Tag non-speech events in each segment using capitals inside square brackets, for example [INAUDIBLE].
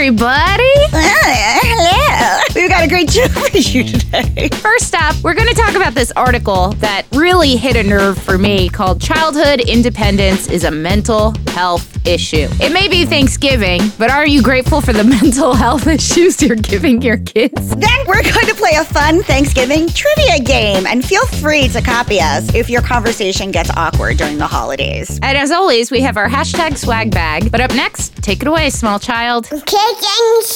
Everybody! Uh, hello. We've got a great show for you today. First up, we're going to talk about this article that really hit a nerve for me called Childhood Independence is a Mental Health Issue. It may be Thanksgiving, but are you grateful for the [LAUGHS] mental health issues you're giving your kids? Then we're going to play a fun Thanksgiving trivia game, and feel free to copy us if your conversation gets awkward during the holidays. And as always, we have our hashtag swag bag. But up next, take it away, small child.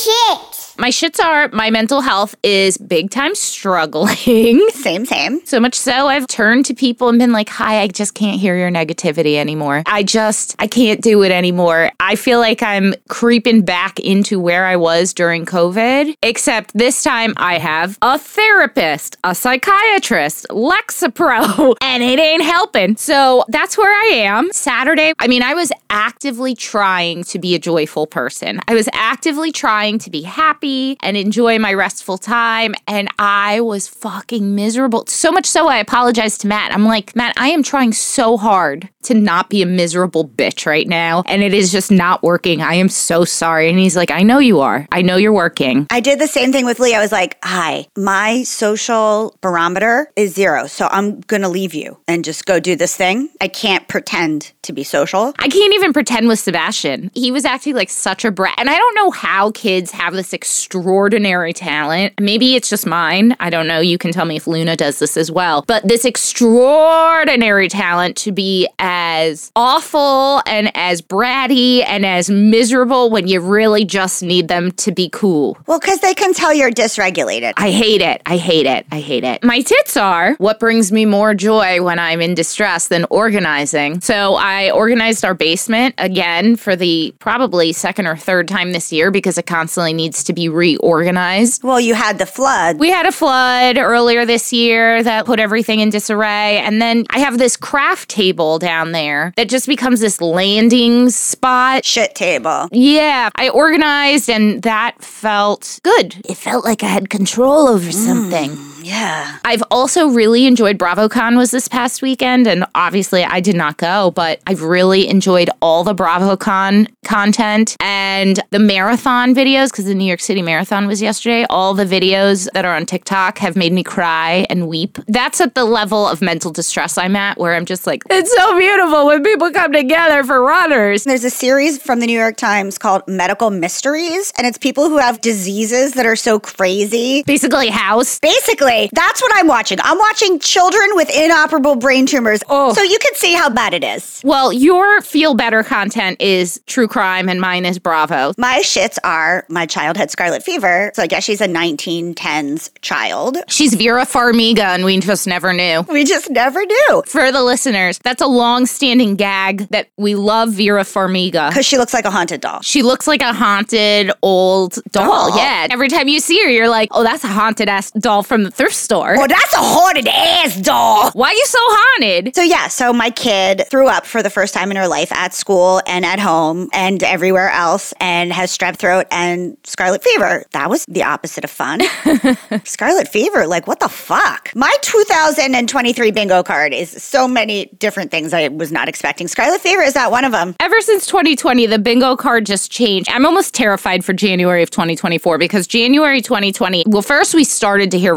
Shit. My shits are my mental health is big time struggling. [LAUGHS] Same, same. So much so I've turned to people and been like, "Hi, I just can't hear your negativity anymore. I just I can't do it anymore. I feel like I'm creeping back into where I was during COVID, except this time I have a therapist, a psychiatrist, Lexapro, [LAUGHS] and it ain't helping. So that's where I am. Saturday, I mean, I was actively trying to be a joyful person. I was actively trying to be happy and enjoy my restful time. And I was fucking miserable. So much so, I apologized to Matt. I'm like, Matt, I am trying so hard to not be a miserable bitch right now. And it is just not working. I am so sorry. And he's like, I know you are. I know you're working. I did the same thing with Lee. I was like, hi, my social barometer is zero. So I'm going to leave you and just go do this thing. I can't pretend to be social. I can't even pretend with Sebastian. He was acting like such a brat. And I don't know how kids have this extraordinary talent. Maybe it's just mine. I don't know. You can tell me if Luna does this as well. But this extraordinary talent to be as awful and as bratty and as miserable when you really just need them to be cool. Well, because they can tell you're dysregulated. I hate it. I hate it. I hate it. My tits are what brings me more joy when I'm in distress than organizing. So I organized our basement again for the probably second or third time this year because it constantly needs to be reorganized. Well, you had the flood. We had a flood earlier this year that put everything in disarray. And then I have this craft table down there that just becomes this landing spot. Shit table. Yeah, I organized and that felt good. It felt like I had control over mm. something. Yeah. I've also really enjoyed BravoCon was this past weekend and obviously I did not go, but I've really enjoyed all the BravoCon content and the marathon videos because the New York City Marathon was yesterday. All the videos that are on TikTok have made me cry and weep. That's at the level of mental distress I'm at where I'm just like, it's so beautiful when people come together for runners. There's a series from the New York Times called Medical Mysteries, and it's people who have diseases that are so crazy. Basically, house. Basically, that's what I'm watching. I'm watching children with inoperable brain tumors. Oh. So you can see how bad it is. Well, your feel better content is true crime and mine is Bravo. My shits are my child had scarlet fever. So I guess she's a 1910s child. She's Vera Farmiga and we just never knew. We just never knew. For the listeners, that's a long standing gag that we love Vera Farmiga. Because she looks like a haunted doll. She looks like a haunted old doll. Doll. Yeah. Every time you see her, you're like, oh, that's a haunted ass doll from the thrift store. Well, that's a haunted ass doll. Why you so haunted? So yeah, so my kid threw up for the first time in her life at school and at home and everywhere else and has strep throat and scarlet fever. That was the opposite of fun. [LAUGHS] scarlet fever, like what the fuck? My 2023 bingo card is so many different things I was not expecting. Scarlet fever is not one of them. Ever since 2020, the bingo card just changed. I'm almost terrified for January of 2024 because January 2020, well, first we started to hear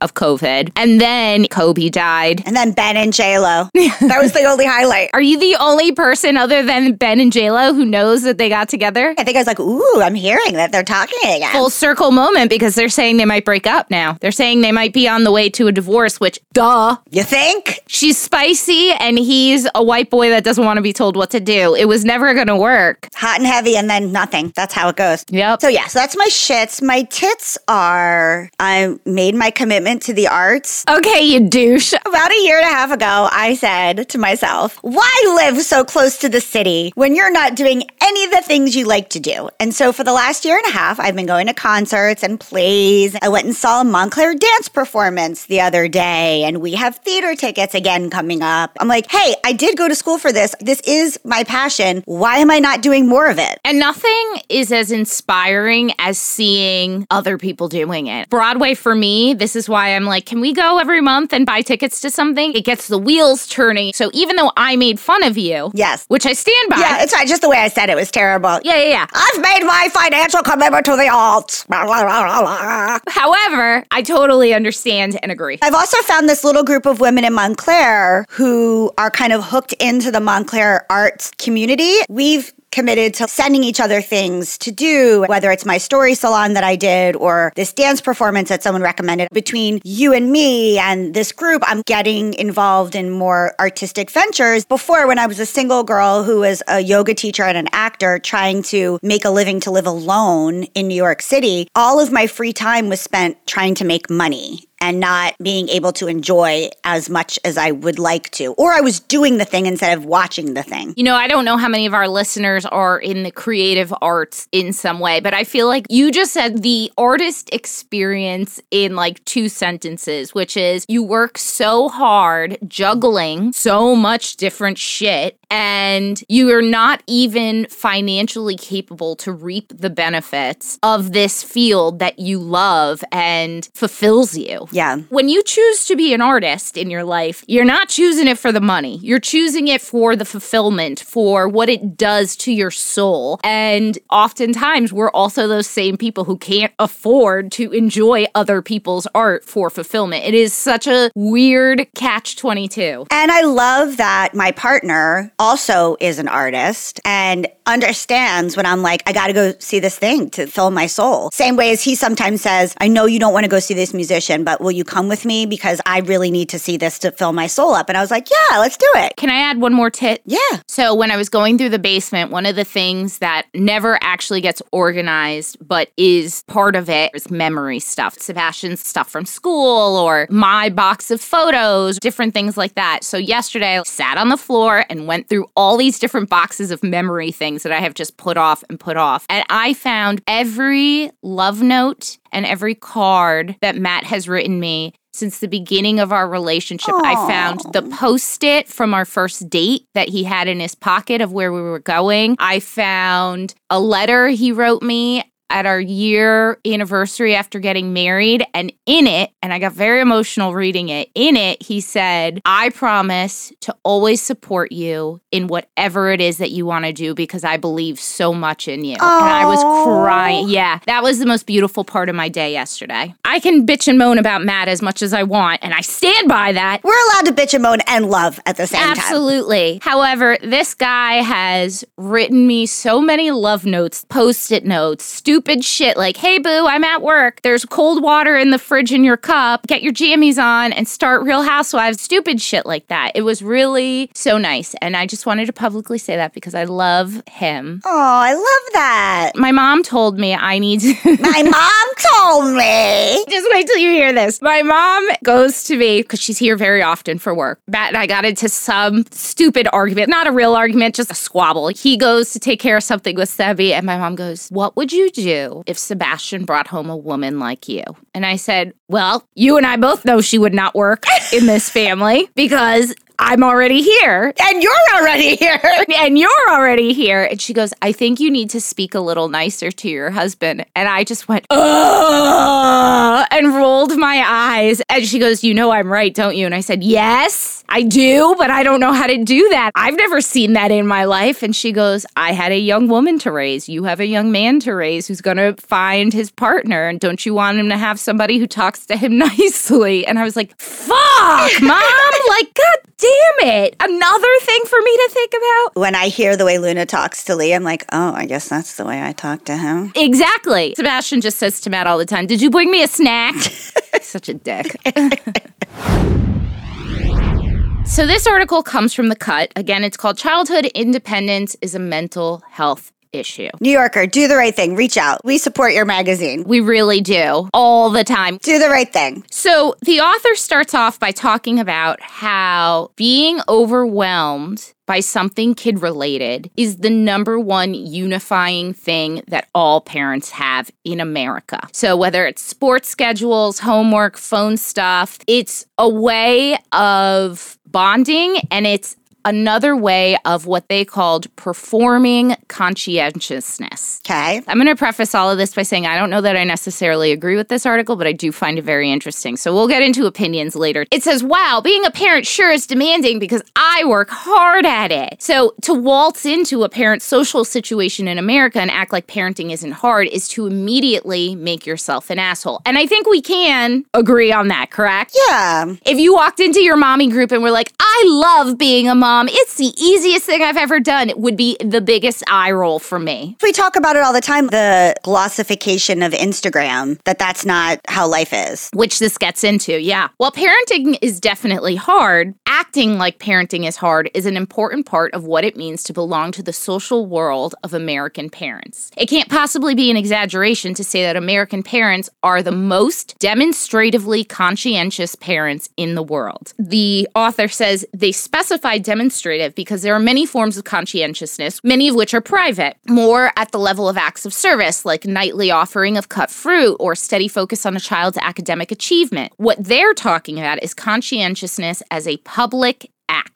of COVID, and then Kobe died. And then Ben and J Lo. that was the only highlight. [LAUGHS] Are you the only person other than Ben and JLo who knows that they got together? I think I was like, ooh, I'm hearing that they're talking again. Full circle moment because they're saying they might break up now. They're saying they might be on the way to a divorce, which, duh. You think? She's spicy and he's a white boy that doesn't want to be told what to do. It was never going to work. Hot and heavy and then nothing. That's how it goes. Yep. So yeah, so that's my shits. My tits are I made my my commitment to the arts. Okay, you douche. About a year and a half ago, I said to myself, why live so close to the city when you're not doing any of the things you like to do? And so for the last year and a half, I've been going to concerts and plays. I went and saw a Montclair dance performance the other day, and we have theater tickets again coming up. I'm like, hey, I did go to school for this. This is my passion. Why am I not doing more of it? And nothing is as inspiring as seeing other people doing it. Broadway for me, this is why I'm like, can we go every month and buy tickets to something? It gets the wheels turning. So even though I made fun of you, Yes. which I stand by. Yeah, it's just the way I said it was terrible. yeah, yeah, yeah. I've made my financial commitment to the arts. [LAUGHS] However, I totally understand and agree. I've also found this little group of women in Montclair who are kind of hooked into the Montclair arts community. We've committed to sending each other things to do, whether it's my story salon that I did or this dance performance that someone recommended. Between you and me and this group, I'm getting involved in more artistic ventures. Before, when I was a single girl who was a yoga teacher and an actor trying to make a living to live alone in New York City, all of my free time was spent trying to make money and not being able to enjoy as much as I would like to. Or I was doing the thing instead of watching the thing. You know, I don't know how many of our listeners are in the creative arts in some way, but I feel like you just said the artist experience in like two sentences, which is you work so hard juggling so much different shit and you are not even financially capable to reap the benefits of this field that you love and fulfills you. Yeah. When you choose to be an artist in your life, you're not choosing it for the money. You're choosing it for the fulfillment, for what it does to your soul. And oftentimes, we're also those same people who can't afford to enjoy other people's art for fulfillment. It is such a weird catch 22. And I love that my partner also is an artist and understands when I'm like, I got to go see this thing to fill my soul. Same way as he sometimes says, I know you don't want to go see this musician, but will you come with me? Because I really need to see this to fill my soul up. And I was like, yeah, let's do it. Can I add one more tit? Yeah. So, when I was going through the basement, one of the things that never actually gets organized, but is part of it, is memory stuff. Sebastian's stuff from school or my box of photos, different things like that. So, yesterday I sat on the floor and went through all these different boxes of memory things that I have just put off and put off. And I found every love note and every card that Matt has written me since the beginning of our relationship. I found the post it from our first date that he had in his pocket of where we were going. I found a letter he wrote me at our year anniversary after getting married. And in it, and I got very emotional reading it, in it, he said, I promise to always support you in whatever it is that you want to do because I believe so much in you. And I was crying. Yeah, that was the most beautiful part of my day yesterday. I can bitch and moan about Matt as much as I want, and I stand by that. We're allowed to bitch and moan and love at the same time. Absolutely. However, this guy has written me so many love notes, post it notes, stupid shit like, hey, boo, I'm at work. There's cold water in the fridge in your cup. Get your jammies on and start Real Housewives. Stupid shit like that. It was really so nice. And I just wanted to publicly say that because I love him. Oh, I love that. My mom told me I need to. [LAUGHS] My mom told me. Just wait till you hear this. My mom goes to me because she's here very often for work. Matt and I got into some stupid argument, not a real argument, just a squabble. He goes to take care of something with Sebi, and my mom goes, What would you do if Sebastian brought home a woman like you? And I said, Well, you and I both know she would not work in this family because I'm already here. And you're already here. [LAUGHS] And you're already here. And she goes, I think you need to speak a little nicer to your husband. And I just went, Ugh, and rolled my eyes. And she goes, You know I'm right, don't you? And I said, Yes, I do, but I don't know how to do that. I've never seen that in my life. And she goes, I had a young woman to raise. You have a young man to raise who's going to find his partner. And don't you want him to have somebody who talks to him [LAUGHS] nicely? And I was like, Fuck, [LAUGHS] mom. like, God damn it. Another thing for me to think about. When I hear the way Luna talks to Lee, I'm like, oh, I guess that's the way I talk to him. Exactly. Sebastian just says to Matt all the time, Did you bring me a snack? [LAUGHS] Such a dick. So, this article comes from The Cut. Again, it's called Childhood Independence is a Mental Health issue. New Yorker, do the right thing. Reach out. We support your magazine. We really do all the time. Do the right thing. So the author starts off by talking about how being overwhelmed by something kid related is the number one unifying thing that all parents have in America. So, whether it's sports schedules, homework, phone stuff, it's a way of bonding and it's another way of what they called performing conscientiousness. Okay. I'm going to preface all of this by saying I don't know that I necessarily agree with this article, but I do find it very interesting. So we'll get into opinions later. It says, wow, being a parent sure is demanding because I work hard at it. So to waltz into a parent social situation in America and act like parenting isn't hard is to immediately make yourself an asshole. And I think we can agree on that, correct? Yeah. If you walked into your mommy group and were like, I love being a mom, Um, it's the easiest thing I've ever done, it would be the biggest eye roll for me. We talk about it all the time the glossification of Instagram, that that's not how life is. Which this gets into, yeah. While parenting is definitely hard, acting like parenting is hard is an important part of what it means to belong to the social world of American parents. It can't possibly be an exaggeration to say that American parents are the most demonstratively conscientious parents in the world. The author says they specify demonstrative because there are many forms of conscientiousness, many of which are private, more at the level of acts of service, like nightly offering of cut fruit or steady focus on a child's academic achievement. What they're talking about is conscientiousness as a public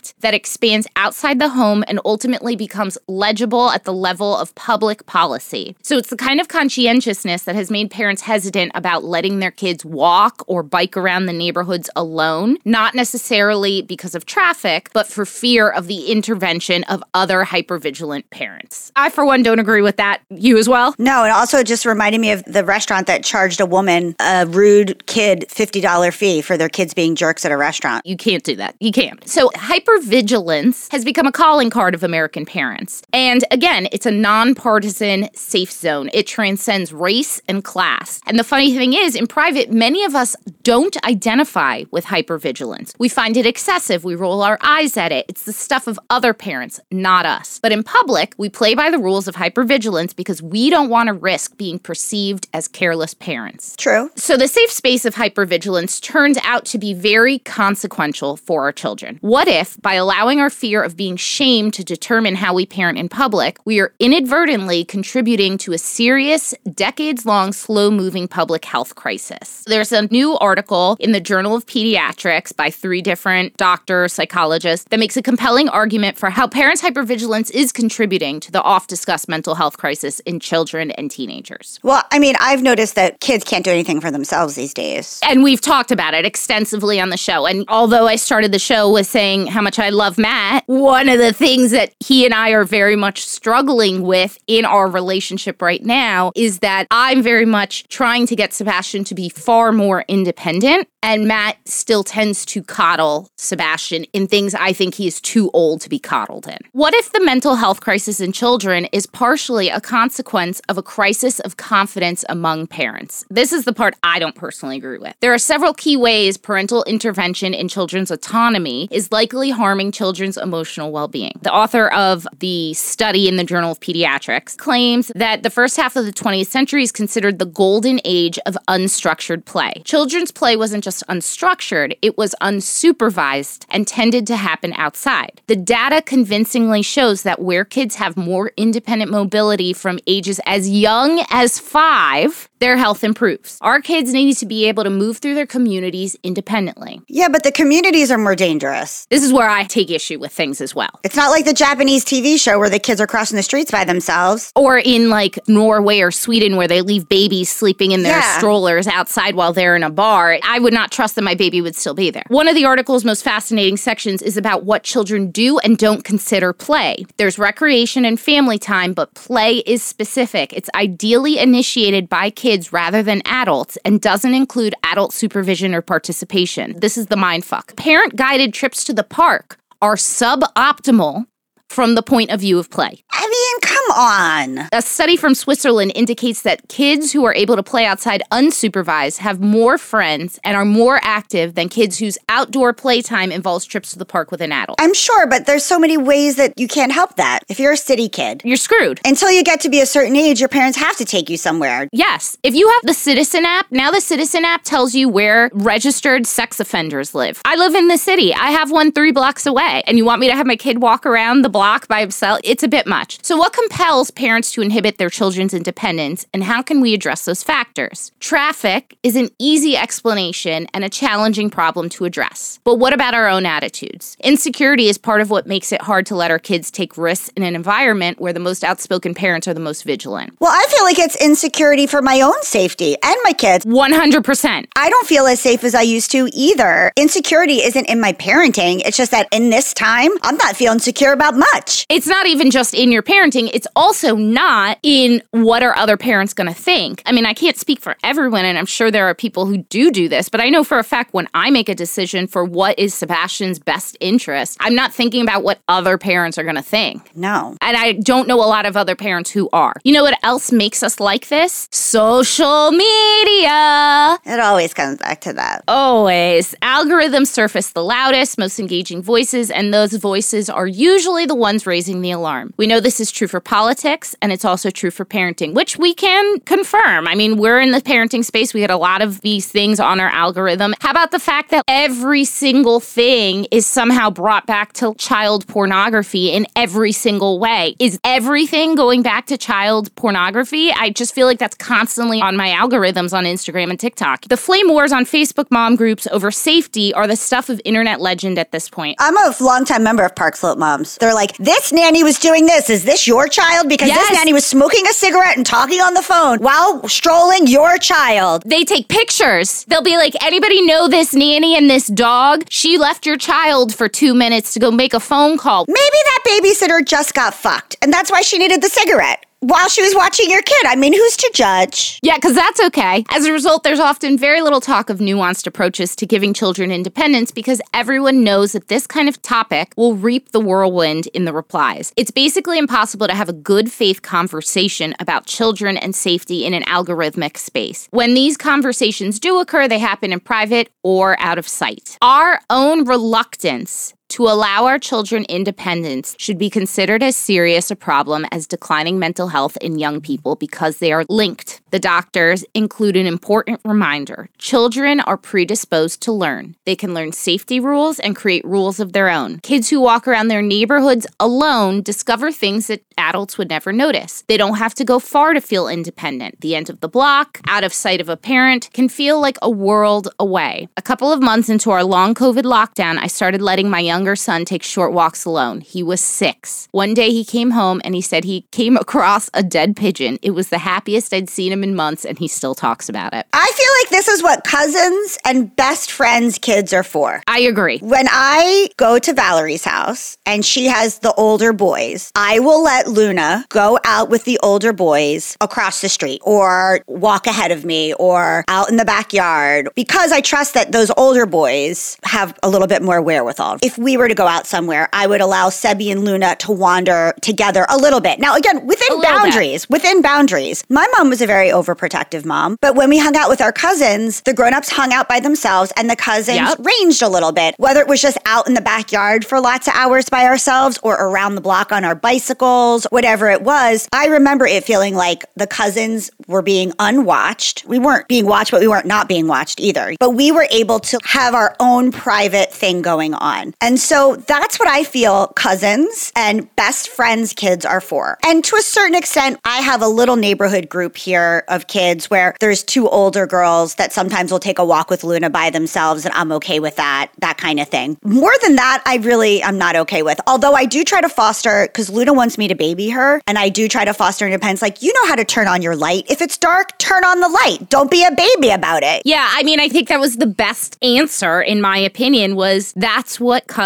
act that expands outside the home and ultimately becomes legible at the level of public policy. So it's the kind of conscientiousness that has made parents hesitant about letting their kids walk or bike around the neighborhoods alone, not necessarily because of traffic, but for fear of the intervention of other hypervigilant parents. I, for one, don't agree with that. You as well? No, it also just reminded me of the restaurant that charged a woman a rude kid $50 fee for their kids being jerks at a restaurant. You can't do that. You can't. So hypervigilance has become a calling card of American parents. And again, it's a nonpartisan safe zone. It transcends race and class. And the funny thing is, in private, many of us don't identify with hypervigilance. We find it excessive. We roll our eyes at it. It's the stuff of other parents, not us. But in public, we play by the rules of hypervigilance because we don't want to risk being perceived as careless parents. True. So the safe space of hypervigilance turns out to be very consequential for our children. What if, by allowing our fear of being shamed to determine how we parent in public, we are inadvertently contributing to a serious, decades long, slow moving public health crisis? There's a new article in the Journal of Pediatrics by three different doctors, psychologists, that makes a compelling argument for how parents' hypervigilance is contributing to the oft discussed mental health crisis in children and teenagers. Well, I mean, I've noticed that kids can't do anything for themselves these days. And we've talked about it extensively on the show. And although I started the show with saying how much I love Matt, one of the things that he and I are very much struggling with in our relationship right now is that I'm very much trying to get Sebastian to be far more independent. And Matt still tends to coddle Sebastian in things I think he is too old to be coddled in. What if the mental health crisis in children is partially a consequence of a crisis of confidence among parents? This is the part I don't personally agree with. There are several key ways parental intervention in children's autonomy is likely harming children's emotional well being. The author of the study in the Journal of Pediatrics claims that the first half of the 20th century is considered the golden age of unstructured play. Children's play wasn't just unstructured, it was unsupervised and tended to happen outside. The data convincingly shows that where kids have more independent mobility from ages as young as five, their health improves. Our kids need to be able to move through their communities independently. Yeah, but the communities are more dangerous. This is where I take issue with things as well. It's not like the Japanese TV show where the kids are crossing the streets by themselves. Or in like Norway or Sweden where they leave babies sleeping in their Yeah. strollers outside while they're in a bar. I would not trust that my baby would still be there. One of the article's most fascinating sections is about what children do and don't consider play. There's recreation and family time, but play is specific. It's ideally initiated by kids rather than adults and doesn't include adult supervision or participation. This is the mindfuck. Parent guided trips to the park are suboptimal from the point of view of play. I mean, come on. A study from Switzerland indicates that kids who are able to play outside unsupervised have more friends and are more active than kids whose outdoor playtime involves trips to the park with an adult. I'm sure, but there's so many ways that you can't help that. If you're a city kid, You're screwed. until you get to be a certain age, your parents have to take you somewhere. Yes. If you have the Citizen app, now the Citizen app tells you where registered sex offenders live. I live in the city. I have one three blocks away. And you want me to have my kid walk around the block by himself? It's a bit much. So, what compels parents to inhibit their children's independence, and how can we address those factors? Traffic is an easy explanation and a challenging problem to address. But what about our own attitudes? Insecurity is part of what makes it hard to let our kids take risks in an environment where the most outspoken parents are the most vigilant. Well, I feel like it's insecurity for my own safety and my kids. 100%. I don't feel as safe as I used to either. Insecurity isn't in my parenting. It's just that in this time, I'm not feeling secure about much. It's not even just in your parenting, it's also not in what are other parents going to think. I mean, I can't speak for everyone, and I'm sure there are people who do do this, but I know for a fact when I make a decision for what is Sebastian's best interest, I'm not thinking about what other parents are going to think. No. And I don't know a lot of other parents who are. You know what else makes us like this? Social media. It always comes back to that. Always. Algorithms surface the loudest, most engaging voices, and those voices are usually the ones raising the alarm. We know this is true for politics, and it's also true for parenting, which we can confirm. I mean, we're in the parenting space. We had a lot of these things on our algorithm. How about the fact that every single thing is somehow brought back to child pornography in every single way? Is everything going back to child pornography? I just feel like that's constantly on my algorithms on Instagram and TikTok. The flame wars on Facebook mom groups over safety are the stuff of internet legend at this point. I'm a longtime member of Park Slope Moms. They're like, this nanny was doing this. Is this your child? Because Yes. this nanny was smoking a cigarette and talking on the phone while strolling your child. They take pictures. They'll be like, anybody know this nanny and this dog? She left your child for two minutes to go make a phone call. Maybe that babysitter just got fucked, and that's why she needed the cigarette while she was watching your kid. I mean, who's to judge? Yeah, because that's okay. As a result, there's often very little talk of nuanced approaches to giving children independence because everyone knows that this kind of topic will reap the whirlwind in the replies. It's basically impossible to have a good faith conversation about children and safety in an algorithmic space. When these conversations do occur, they happen in private or out of sight. Our own reluctance to allow our children independence should be considered as serious a problem as declining mental health in young people because they are linked. The doctors include an important reminder children are predisposed to learn. They can learn safety rules and create rules of their own. Kids who walk around their neighborhoods alone discover things that adults would never notice. They don't have to go far to feel independent. The end of the block, out of sight of a parent, can feel like a world away. A couple of months into our long COVID lockdown, I started letting my younger son take short walks alone. He was six. One day he came home and he said he came across a dead pigeon. It was the happiest I'd seen him in months, and he still talks about it. I feel like this is what cousins and best friends' kids are for. I agree. When I go to Valerie's house and she has the older boys, I will let Luna go out with the older boys across the street or walk ahead of me or out in the backyard because I trust that those older boys have a little bit more wherewithal. If we were to go out somewhere, I would allow Sebi and Luna to wander together a little bit. Now, again, within little bit. boundaries, within boundaries. My mom was a very overprotective mom, but when we hung out with our cousins, the grown-ups hung out by themselves and the cousins Yep. ranged a little bit, whether it was just out in the backyard for lots of hours by ourselves or around the block on our bicycles, whatever it was. I remember it feeling like the cousins were being unwatched. We weren't being watched, but we weren't not being watched either. But we were able to have our own private thing going on. And so that's what I feel cousins and best friends kids are for. And to a certain extent, I have a little neighborhood group here of kids where there's two older girls that sometimes will take a walk with Luna by themselves, and I'm okay with that, that kind of thing. More than that, I really am not okay with. Although I do try to foster, because Luna wants me to baby her, and I do try to foster independence. Like, you know how to turn on your light. If it's dark, turn on the light. Don't be a baby about it. Yeah, I mean, I think that was the best answer, in my opinion, was that's what cousins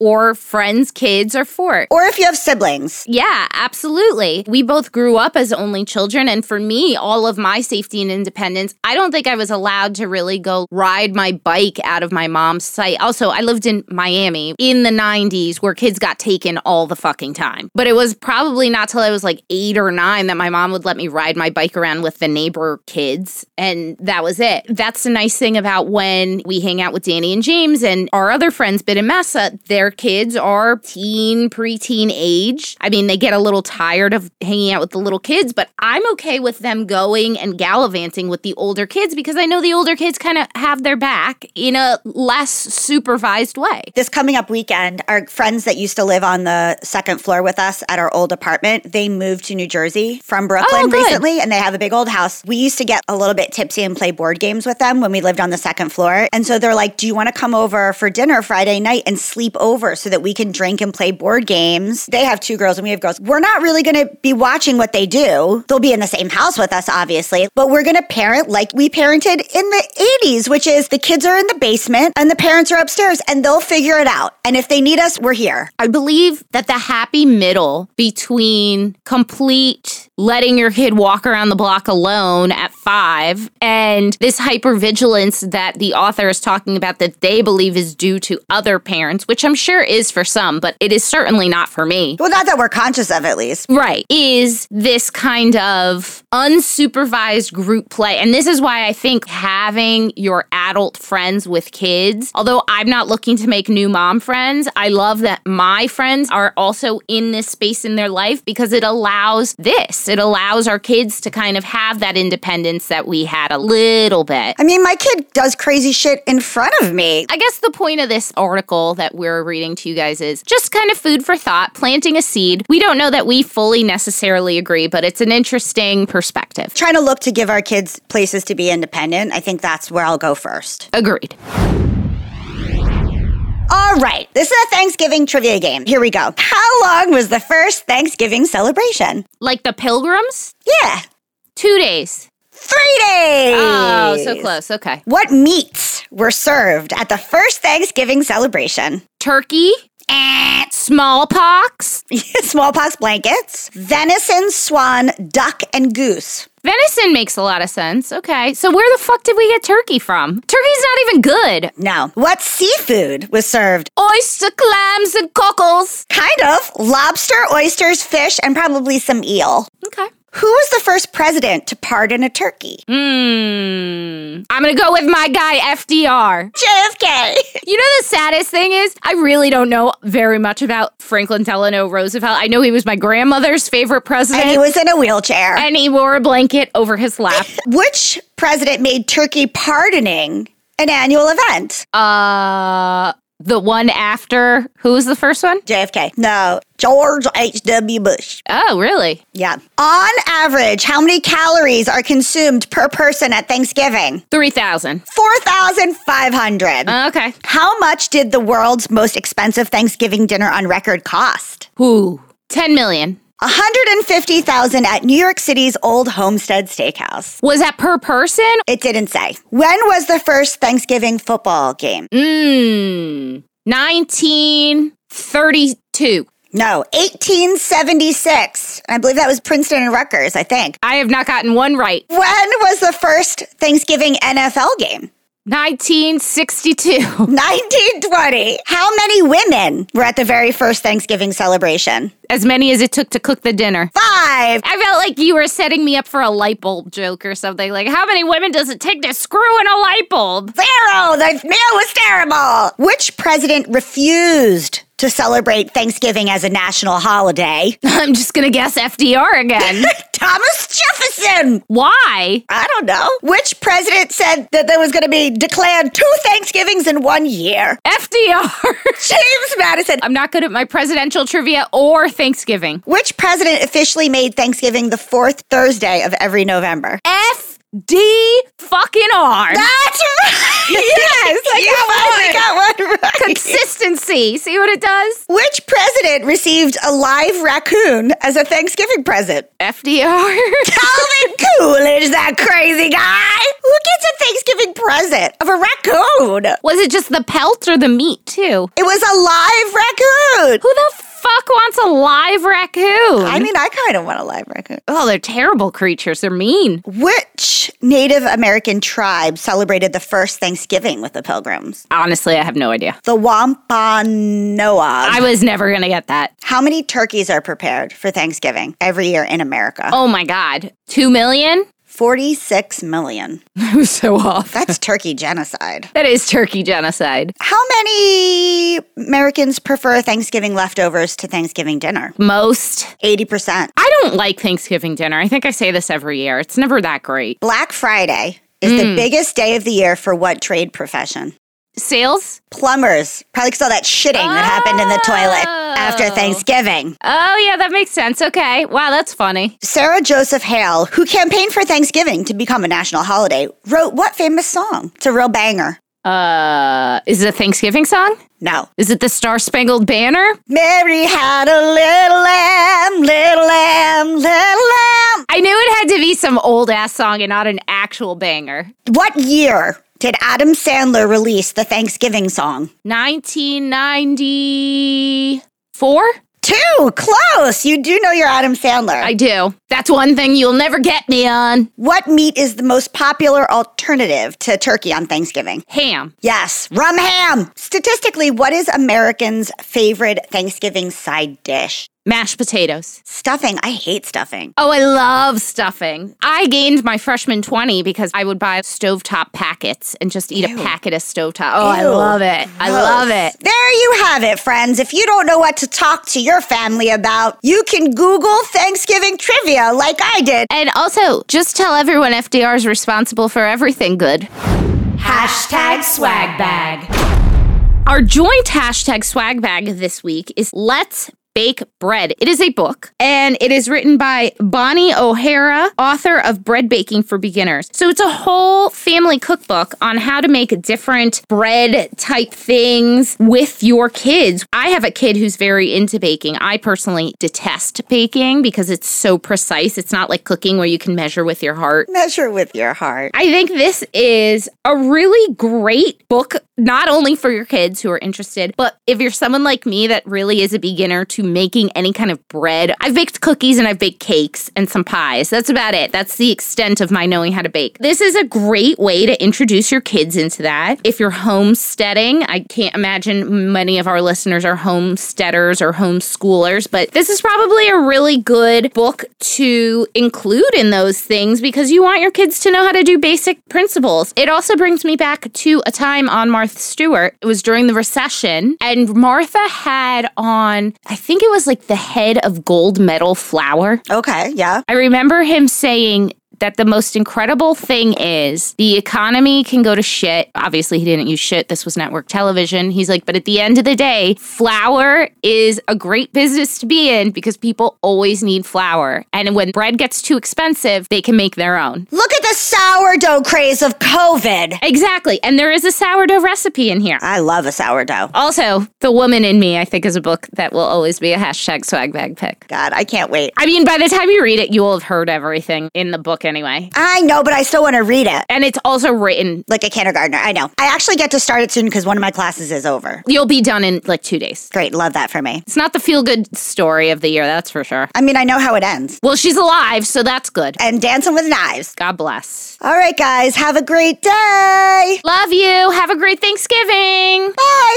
or friends' kids are for. Or if you have siblings. Yeah, absolutely. We both grew up as only children. And for me, all of my safety and independence, I don't think I was allowed to really go ride my bike out of my mom's sight. Also, I lived in Miami in the 90s where kids got taken all the fucking time. But it was probably not till I was like eight or nine that my mom would let me ride my bike around with the neighbor kids. And that was it. That's the nice thing about when we hang out with Danny and James and our other friends, Bit and Massa, their kids are teen, preteen age. I mean, they get a little tired of hanging out with the little kids, but I'm okay with them going and gallivanting with the older kids because I know the older kids kind of have their back in a less supervised way. This coming up weekend, our friends that used to live on the second floor with us at our old apartment, they moved to New Jersey from Brooklyn Oh, recently and they have a big old house. We used to get a little bit tipsy and play board games with them when we lived on the second floor. And so they're like, Do you want to come over for dinner Friday night and sleep over so that we can drink and play board games? They have two girls and we have girls. We're not really going to be watching what they do. They'll be in the same house with us, obviously, but we're going to parent like we parented in the 80s, which is the kids are in the basement and the parents are upstairs and they'll figure it out. And if they need us, we're here. I believe that the happy middle between complete letting your kid walk around the block alone at five and this hypervigilance that the author is talking about that they believe is due to other parents, which I'm sure is for some, but it is certainly not for me. Well, not that we're conscious of, at least. Right. Is this kind of unsupervised group play. And this is why I think having your adult friends with kids, although I'm not looking to make new mom friends, I love that my friends are also in this space in their life because it allows this. It allows our kids to kind of have that independence that we had a little bit. I mean, my kid does crazy shit in front of me. I guess the point of this article that we're reading to you guys is just kind of food for thought, planting a seed. We don't know that we fully necessarily agree, but it's an interesting perspective. Trying to look to give our kids places to be independent. I think that's where I'll go first. Agreed. All right, this is a Thanksgiving trivia game. Here we go. How long was the first Thanksgiving celebration? Like the pilgrims? Yeah, Two days. three days. Oh, so close. Okay. What meats were served at the first Thanksgiving celebration? Turkey, Eh, smallpox. [LAUGHS] Smallpox blankets, venison, swan, duck, and goose. Venison makes a lot of sense. Okay. So where the fuck did we get turkey from? Turkey's not even good. No. What seafood was served? Oyster clams and cockles. Kind of. Lobster, oysters, fish, and probably some eel. Okay. Who was the first president to pardon a turkey? Hmm. I'm gonna go with my guy FDR. JFK. [LAUGHS] You know the saddest thing is I really don't know very much about Franklin Delano Roosevelt. I know he was my grandmother's favorite president. and he was in a wheelchair. and he wore a blanket over his lap. [LAUGHS] Which president made turkey pardoning an annual event? uh the one after who was the first one? JFK. No, George H.W. Bush. Oh, really? Yeah. On average, how many calories are consumed per person at Thanksgiving? 3,000. 4,500. Okay. How much did the world's most expensive Thanksgiving dinner on record cost? Who? 10 million. 150,000 at New York City's Old Homestead Steakhouse. Was that per person? It didn't say. When was the first Thanksgiving football game? Mmm. 1932. No, 1876. I believe that was Princeton and Rutgers, I think. I have not gotten one right. When was the first Thanksgiving NFL game? 1962. 1920. [LAUGHS] How many women were at the very first Thanksgiving celebration? As many as it took to cook the dinner. Five. I felt like you were setting me up for a light bulb joke or something. Like, how many women does it take to screw in a light bulb? Zero. The meal was terrible. Which president refused to celebrate Thanksgiving as a national holiday? [LAUGHS] I'm just gonna guess FDR again. [LAUGHS] Thomas Jefferson. Why? I don't know. Which president said that there was going to be declared two Thanksgivings in one year? FDR. [LAUGHS] James Madison. I'm not good at my presidential trivia or Thanksgiving. Which president officially made Thanksgiving the fourth Thursday of every November? FD fucking R. That's right. [LAUGHS] Yes, [LAUGHS] I you got one. got one [LAUGHS] right. Consistency. See what it does? Which president received a live raccoon as a Thanksgiving present? FDR. Calvin Coolidge, that crazy guy. Who gets a Thanksgiving present of a raccoon. Was it just the pelt or the meat too? It was a live raccoon. Who the fuck wants a live raccoon? I mean, I kind of want a live raccoon. oh, they're terrible creatures. They're mean. Which Native American tribe celebrated the first Thanksgiving with the Pilgrims? Honestly, I have no idea. The Wampanoag. I was never going to get that. How many turkeys are prepared for Thanksgiving every year in America? Oh my God. Two million? 46 million. [LAUGHS] I was so off. That's turkey genocide. That is turkey genocide. How many Americans prefer Thanksgiving leftovers to Thanksgiving dinner? Most. 80%. I don't like Thanksgiving dinner. I think I say this every year. It's never that great. Black Friday is the mm. biggest day of the year for what trade profession? Sales? Plumbers. Probably because all that shitting that happened in the toilet after Oh. Thanksgiving. Oh, yeah, that makes sense. Okay. Wow, that's funny. Sarah Josepha Hale, who campaigned for Thanksgiving to become a national holiday, wrote what famous song? It's a real banger. Uh, is it a Thanksgiving song? No. Is it the Star Spangled Banner? Mary had a little lamb, little lamb, little lamb. I knew it had to be some old ass song and not an actual banger. What year did Adam Sandler release the Thanksgiving song? 1994? Two. Close. You do know your Adam Sandler. I do. That's one thing you'll never get me on. what meat is the most popular alternative to turkey on Thanksgiving? Ham. Yes, rum ham. Statistically, what is Americans' favorite Thanksgiving side dish? Mashed potatoes. Stuffing. I hate stuffing. Oh, I love stuffing. I gained my freshman 20 because I would buy stovetop packets and just eat Ew. a packet of stovetop. Oh, I love it. I love it. There you have it, friends. If you don't know what to talk to your family about, you can Google Thanksgiving trivia like I did. And also, just tell everyone FDR is responsible for everything good. Hashtag swag bag. Our joint hashtag swag bag this week is Let's Bake Bread. It is a book and it is written by Bonnie Ohara, author of Bread Baking for Beginners. So it's a whole family cookbook on how to make different bread type things with your kids. I have a kid who's very into baking. I personally detest baking because it's so precise. It's not like cooking where you can measure with your heart. Measure with your heart. I think this is a really great book, not only for your kids who are interested, but if you're someone like me that really is a beginner to making any kind of bread. I've baked cookies and I've baked cakes and some pies. That's about it. That's the extent of my knowing how to bake. This is a great way to introduce your kids into that. If you're homesteading, I can't imagine many of our listeners are homesteaders or homeschoolers, but this is probably a really good book to include in those things because you want your kids to know how to do basic principles. It also brings me back to a time on Martha Stewart. It was during the recession, and Martha had on, I think it was like the head of gold medal flour. Okay, yeah. I remember him saying that the most incredible thing is the economy can go to shit. Obviously, he didn't use shit. This was network television. He's like, but at the end of the day, flour is a great business to be in because people always need flour. And when bread gets too expensive, they can make their own. Look at the sourdough craze of COVID. Exactly. And there is a sourdough recipe in here. I love a sourdough. Also, The Woman in Me, I think, is a book that will always be a hashtag swag bag pick. God, I can't wait. I mean, by the time you read it, you will have heard everything in the book anyway. I know, but I still want to read it. And it's also written, Like a kindergartner. I know. I actually get to start it soon because one of my classes is over. you'll be done in like two days. Great. Love that for me. It's not the feel good story of the year, that's for sure. I mean, I know how it ends. Well, she's alive, so that's good. And dancing with knives. God bless. All right, guys. Have a great day. Love you. Have a great Thanksgiving. Bye.